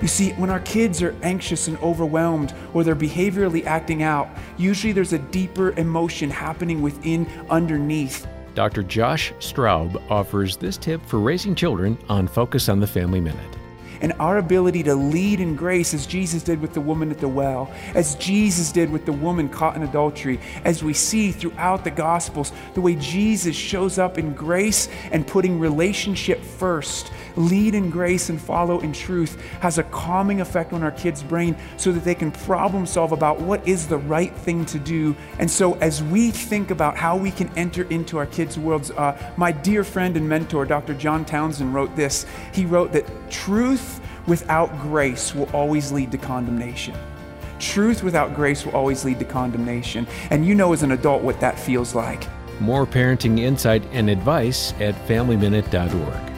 You see, when our kids are anxious and overwhelmed or they're behaviorally acting out, usually there's a deeper emotion happening within underneath. Dr. Josh Straub offers this tip for raising children on Focus on the Family Minute and our ability to lead in grace as Jesus did with the woman at the well, as Jesus did with the woman caught in adultery, as we see throughout the Gospels, the way Jesus shows up in grace and putting relationship first, lead in grace and follow in truth, has a calming effect on our kids' brain so that they can problem solve about what is the right thing to do. And so, as we think about how we can enter into our kids' worlds, uh, my dear friend and mentor, Dr. John Townsend, wrote this. He wrote that truth without grace will always lead to condemnation. Truth without grace will always lead to condemnation. And you know as an adult what that feels like. More parenting insight and advice at FamilyMinute.org.